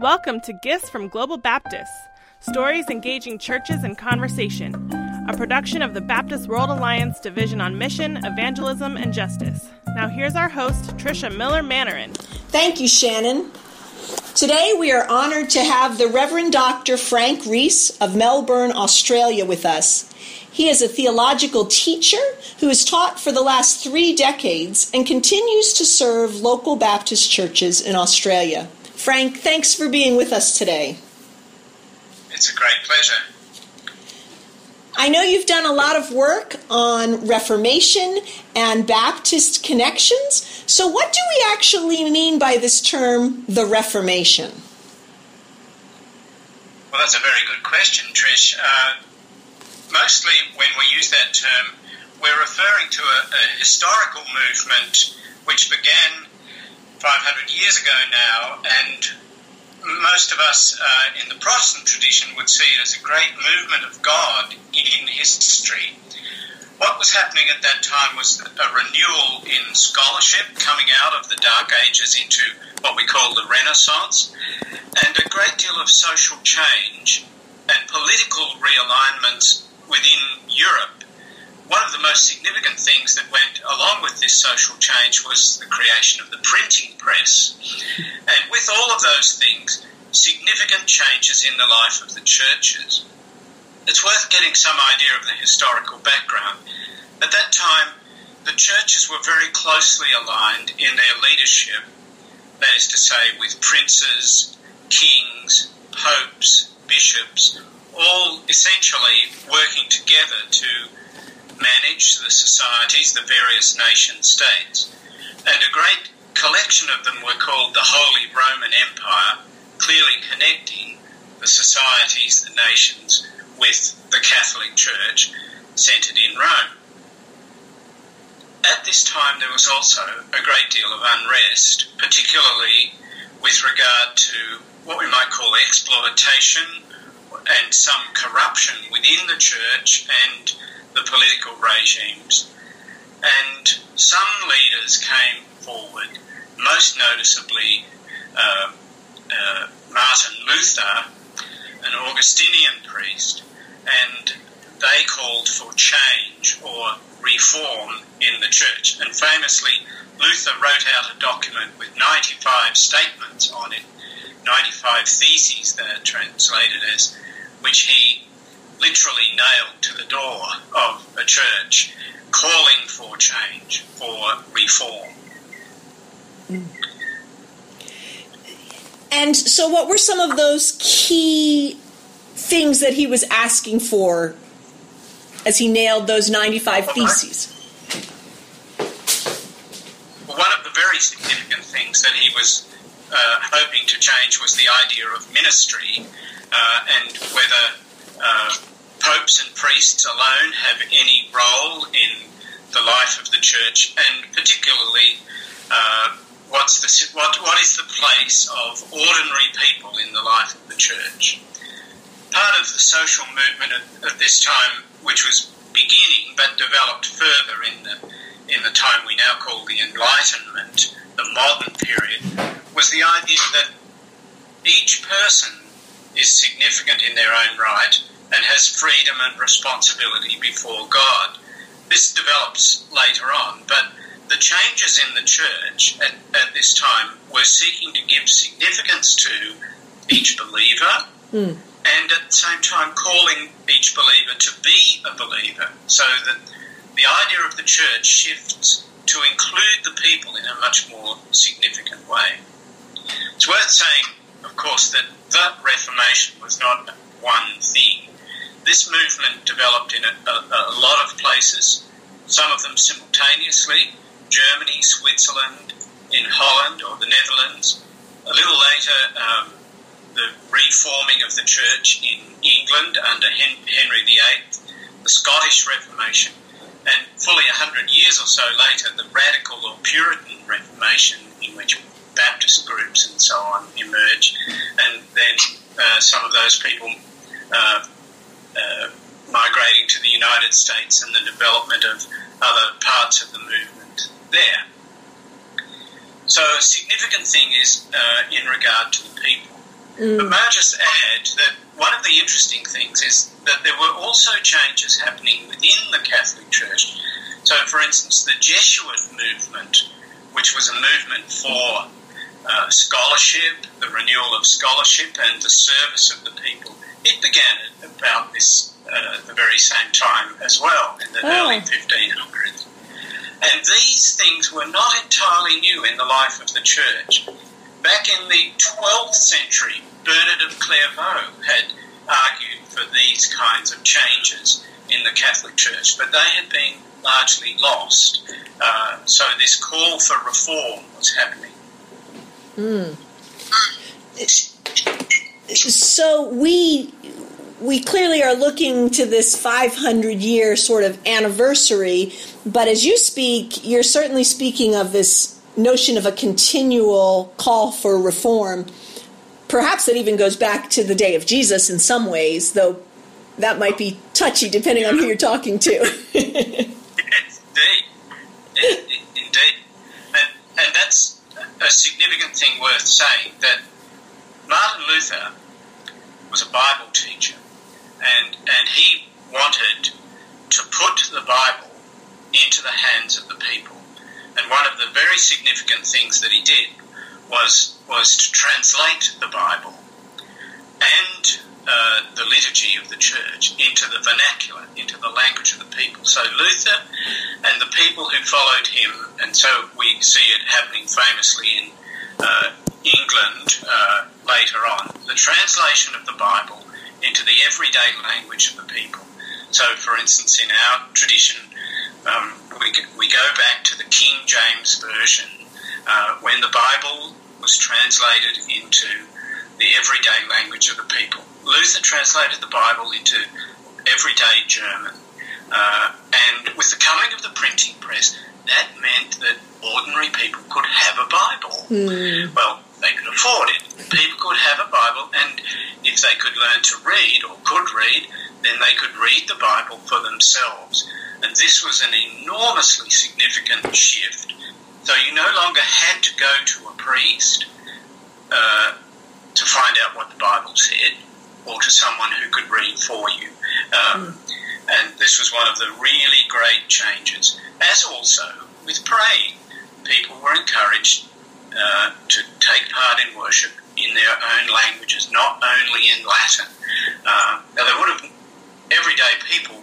Welcome to Gifts from Global Baptists Stories Engaging Churches in Conversation, a production of the Baptist World Alliance Division on Mission, Evangelism, and Justice. Now, here's our host, Tricia Miller Mannarin. Thank you, Shannon. Today, we are honored to have the Reverend Dr. Frank Rees of Melbourne, Australia, with us. He is a theological teacher who has taught for the last three decades and continues to serve local Baptist churches in Australia. Frank, thanks for being with us today. It's a great pleasure. I know you've done a lot of work on Reformation and Baptist connections. So, what do we actually mean by this term, the Reformation? Well, that's a very good question, Trish. Uh, mostly when we use that term, we're referring to a, a historical movement which began 500 years ago now, and most of us uh, in the Protestant tradition would see it as a great movement of God in history. What was happening at that time was a renewal in scholarship coming out of the Dark Ages into what we call the Renaissance, and a great deal of social change and political realignments within Europe one of the most significant things that went along with this social change was the creation of the printing press. And with all of those things, significant changes in the life of the churches. It's worth getting some idea of the historical background. At that time, the churches were very closely aligned in their leadership, that is to say, with princes, kings, popes, bishops, all essentially working together to manage the societies, the various nation states. And a great collection of them were called the Holy Roman Empire, clearly connecting the societies, the nations, with the Catholic Church centered in Rome. At this time, there was also a great deal of unrest, particularly with regard to what we might call exploitation and some corruption within the church and the political regimes. And some leaders came forward, most noticeably uh, uh, Martin Luther, an Augustinian priest, and they called for change or reform in the church. And famously, Luther wrote out a document with 95 statements on it, 95 theses that are translated as, which he literally nailed to the door of a church, calling for change, for reform. And so, what were some of those key things that he was asking for as he nailed those 95 theses? Well, one of the very significant things that he was uh, hoping to change was the idea of ministry uh, and whether uh, popes and priests alone have any role in the life of the church, and particularly uh, what's the, what, what is the place of ordinary people in the life of the church. Part of the social movement at, at this time, which was beginning but developed further in the in the time we now call the Enlightenment, the modern period, was the idea that each person is significant in their own right and has freedom and responsibility before God. This develops later on, but the changes in the church at, at this time were seeking to give significance to each believer mm. and at the same time calling each believer to be a believer so that the idea of the church shifts to include the people in a much more significant way. It's worth saying, of course, that the Reformation was not one thing. This movement developed in a, a, a lot of places, some of them simultaneously Germany, Switzerland, in Holland or the Netherlands. A little later, um, the reforming of the church in England under Henry VIII, the Scottish Reformation, and fully a hundred years or so later, the radical or Puritan Reformation, in which Baptist groups and so on emerge, and then uh, some of those people uh, uh, migrating to the United States and the development of other parts of the movement there. So, a significant thing is uh, in regard to the people. Mm. But may I just add that one of the interesting things is that there were also changes happening within the Catholic Church. So, for instance, the Jesuit movement, which was a movement for uh, scholarship, the renewal of scholarship, and the service of the people, it began at about this uh, the very same time as well in the oh. early 1500s. And these things were not entirely new in the life of the church. Back in the 12th century, Bernard of Clairvaux had argued for these kinds of changes in the Catholic Church, but they had been largely lost. Uh, so this call for reform was happening. Mm. So we we clearly are looking to this 500 year sort of anniversary, but as you speak, you're certainly speaking of this notion of a continual call for reform. Perhaps that even goes back to the day of Jesus in some ways, though that might be touchy depending on who you're talking to. indeed. Indeed. And, and that's a significant thing worth saying that Martin Luther was a Bible teacher and and he wanted to put the Bible into the hands of the people. And one of the very significant things that he did was was to translate the Bible and uh, the liturgy of the church into the vernacular, into the language of the people. So Luther and the people who followed him, and so we see it happening famously in uh, England uh, later on, the translation of the Bible into the everyday language of the people. So, for instance, in our tradition, um, we, we go back to the King James Version uh, when the Bible was translated into the everyday language of the people. Luther translated the Bible into everyday German. Uh, and with the coming of the printing press, that meant that ordinary people could have a Bible. Mm. Well, they could afford it. People could have a Bible, and if they could learn to read or could read, then they could read the Bible for themselves. And this was an enormously significant shift. So you no longer had to go to a priest uh, find out what the Bible said, or to someone who could read for you. Um, mm. And this was one of the really great changes. As also with praying, people were encouraged uh, to take part in worship in their own languages, not only in Latin. Uh, now, they would have, everyday people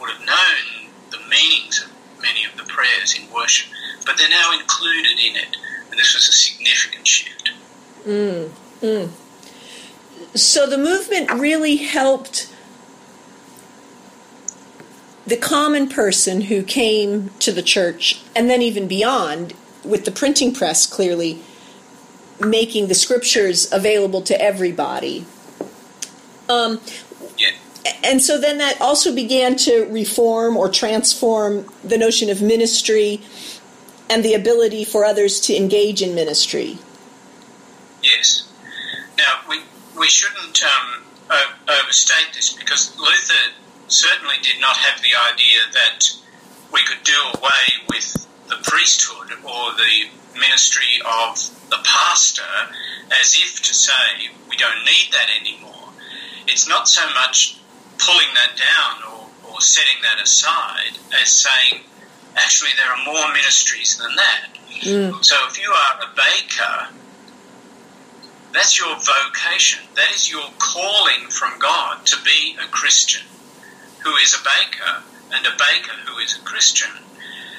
would have known the meanings of many of the prayers in worship, but they're now included in it, and this was a significant shift. Mm, mm. So the movement really helped the common person who came to the church and then even beyond with the printing press clearly making the scriptures available to everybody. Um, yeah. And so then that also began to reform or transform the notion of ministry and the ability for others to engage in ministry. Yes. Now, we, we shouldn't um, overstate this because Luther certainly did not have the idea that we could do away with the priesthood or the ministry of the pastor as if to say we don't need that anymore. It's not so much pulling that down or, or setting that aside as saying actually there are more ministries than that. Mm. So if you are a baker, that's your vocation. That is your calling from God to be a Christian who is a baker and a baker who is a Christian.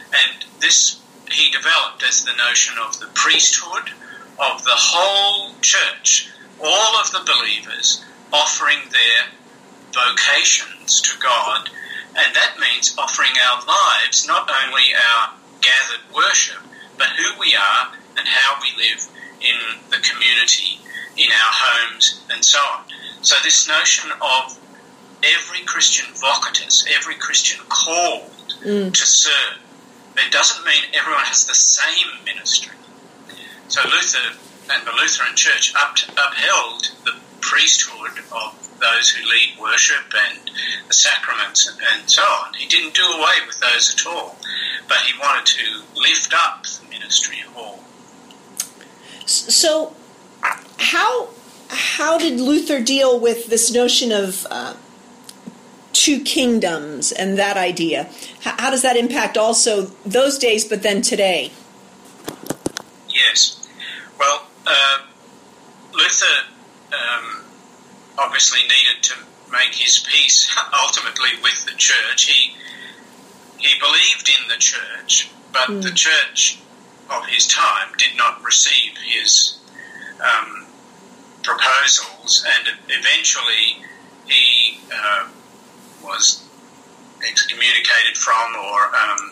And this he developed as the notion of the priesthood of the whole church, all of the believers offering their vocations to God, and that means offering our lives, not only our gathered worship, but who we are and how we live in the community, in our homes, and so on. So, this notion of every Christian vocatus, every Christian called mm. to serve, it doesn't mean everyone has the same ministry. So Luther and the Lutheran Church up upheld the priesthood of those who lead worship and the sacraments and so on. He didn't do away with those at all, but he wanted to lift up the ministry of all. So, how how did Luther deal with this notion of uh, two kingdoms and that idea? How, how, does that impact also those days, but then today? Yes. Well, uh, Luther um, obviously needed to make his peace ultimately with the church. He he believed in the church, but mm. the church of his time did not receive his um, proposals, and eventually he uh, was excommunicated from or um,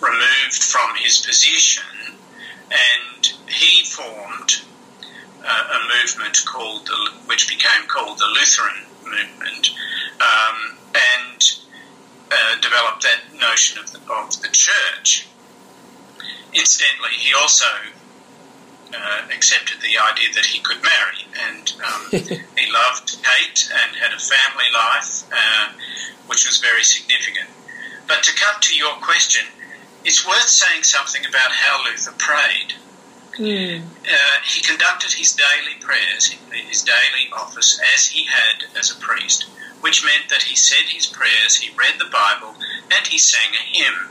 removed from his position, and he formed uh, a movement called the, which became called the Lutheran movement, um, and uh, developed that notion of the, of the church. Incidentally, he also uh, accepted the idea that he could marry, and um, he loved Kate and had a family life, uh, which was very significant. But to come to your question, it's worth saying something about how Luther prayed. Mm. Uh, he conducted his daily prayers, his daily office, as he had as a priest, which meant that he said his prayers, he read the Bible, and he sang a hymn.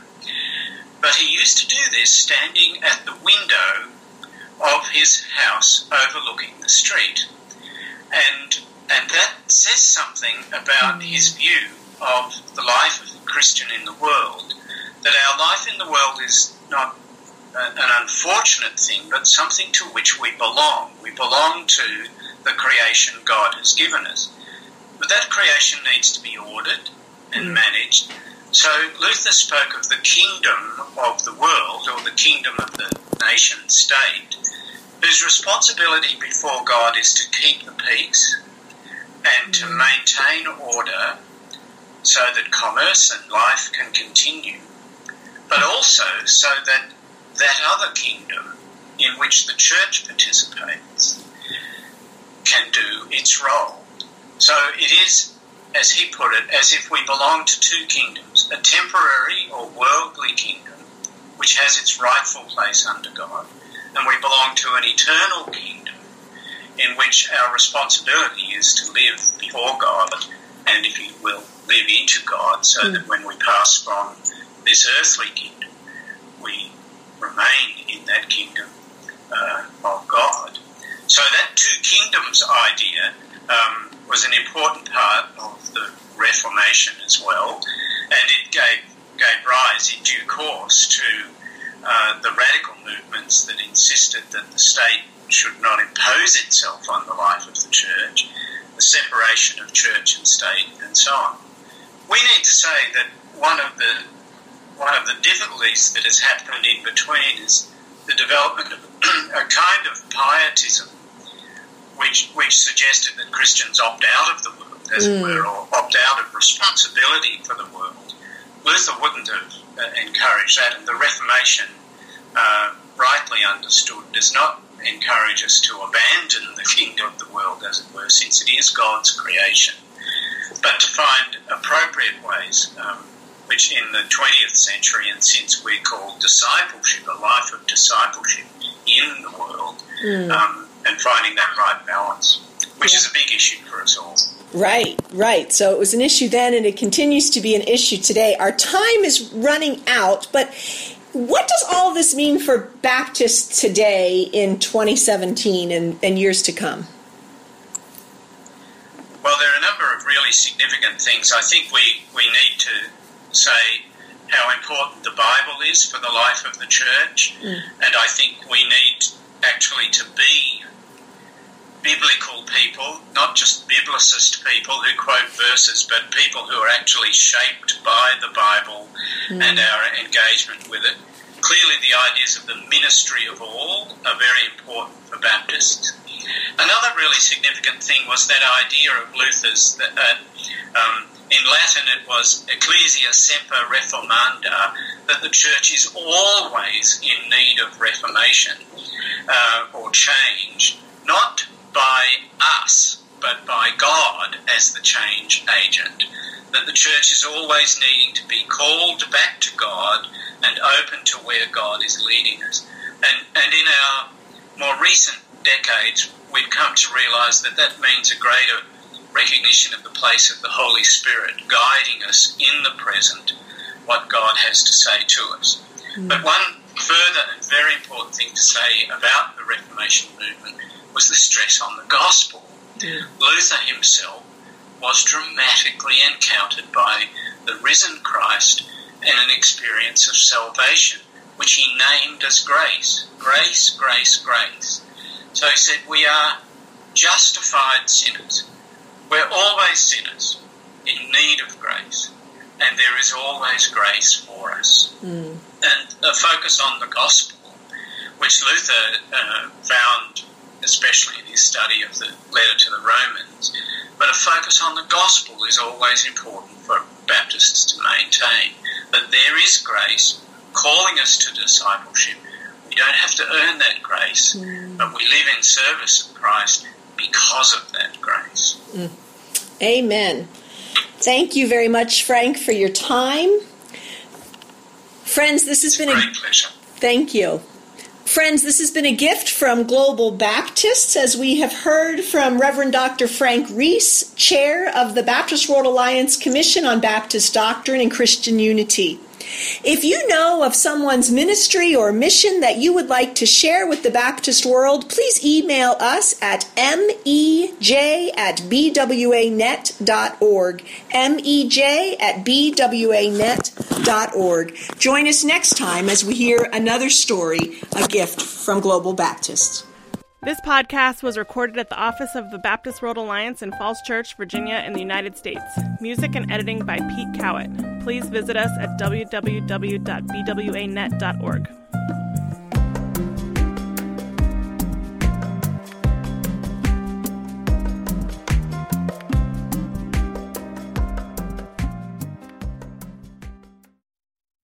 But he used to do this standing at the window of his house overlooking the street. And, and that says something about his view of the life of the Christian in the world, that our life in the world is not an unfortunate thing, but something to which we belong. We belong to the creation God has given us. But that creation needs to be ordered and mm. managed. So Luther spoke of the kingdom of the world, or the kingdom of the nation state, whose responsibility before God is to keep the peace and to mm. maintain order so that commerce and life can continue, but also so that that other kingdom in which the church participates can do its role. So it is, as he put it, as if we belong to two kingdoms a temporary or worldly kingdom, which has its rightful place under God, and we belong to an eternal kingdom in which our responsibility is to live before God and, if you will, live into God so mm. that when we pass from this earthly kingdom, we remain in that kingdom uh, of God. So that two kingdoms idea um, was an important part of the Reformation as well, gave, gave rise in due course to uh, the radical movements that insisted that the state should not impose itself on the life of the church, the separation of church and state, and so on. We need to say that one of the one of the difficulties that has happened in between is the development of a kind of pietism, which which suggested that Christians opt out of the world, as mm. it were, or opt out of responsibility for the world. Luther wouldn't have uh, encourage that, and the Reformation, uh, rightly understood, does not encourage us to abandon the kingdom of the world, as it were, since it is God's creation, but to find appropriate ways, um, which in the 20th century, and since we call discipleship, a life of discipleship in the world, mm. um, and finding that right balance, which yeah. is a big issue for us all. Right, right. So it was an issue then, and it continues to be an issue today. Our time is running out, but what does all this mean for Baptists today in 2017 and, and years to come? Well, there are a number of really significant things. I think we, we need to say how important the Bible is for the life of the church, mm. and I think we need actually to be biblical people, not just biblicist people who quote verses, but people who are actually shaped by the Bible mm. and our engagement with it. Clearly, the ideas of the ministry of all are very important for Baptists. Another really significant thing was that idea of Luther's that uh, um, in Latin it was Ecclesia semper reformanda, that the church is always in need of reformation uh, or change, not by us, but by God as the change agent. That the church is always needing to be called back to God and open to where God is leading us. And, and in our more recent decades, we've come to realize that that means a greater recognition of the place of the Holy Spirit guiding us in the present, what God has to say to us. Mm. But one further and very important thing to say about the Reformation movement was the stress on the gospel. Yeah. Luther himself was dramatically encountered by the risen Christ and an experience of salvation, which he named as grace. Grace, grace, grace. So he said, We are justified sinners. We're always sinners in need of grace, and there is always grace for us. Mm. And a focus on the gospel, which Luther uh, found especially in his study of the letter to the Romans. But a focus on the gospel is always important for Baptists to maintain that there is grace calling us to discipleship. We don't have to earn that grace, mm. but we live in service of Christ because of that grace. Mm. Amen. Thank you very much, Frank, for your time. Friends, this has it's been a great pleasure. Thank you. Friends, this has been a gift from Global Baptists as we have heard from Reverend Dr. Frank Rees, Chair of the Baptist World Alliance Commission on Baptist Doctrine and Christian Unity. If you know of someone's ministry or mission that you would like to share with the Baptist world, please email us at mej at bwanet.org. mej at bwanet.org. Join us next time as we hear another story, a gift from Global Baptists. This podcast was recorded at the office of the Baptist World Alliance in Falls Church, Virginia, in the United States. Music and editing by Pete Cowett. Please visit us at www.bwanet.org.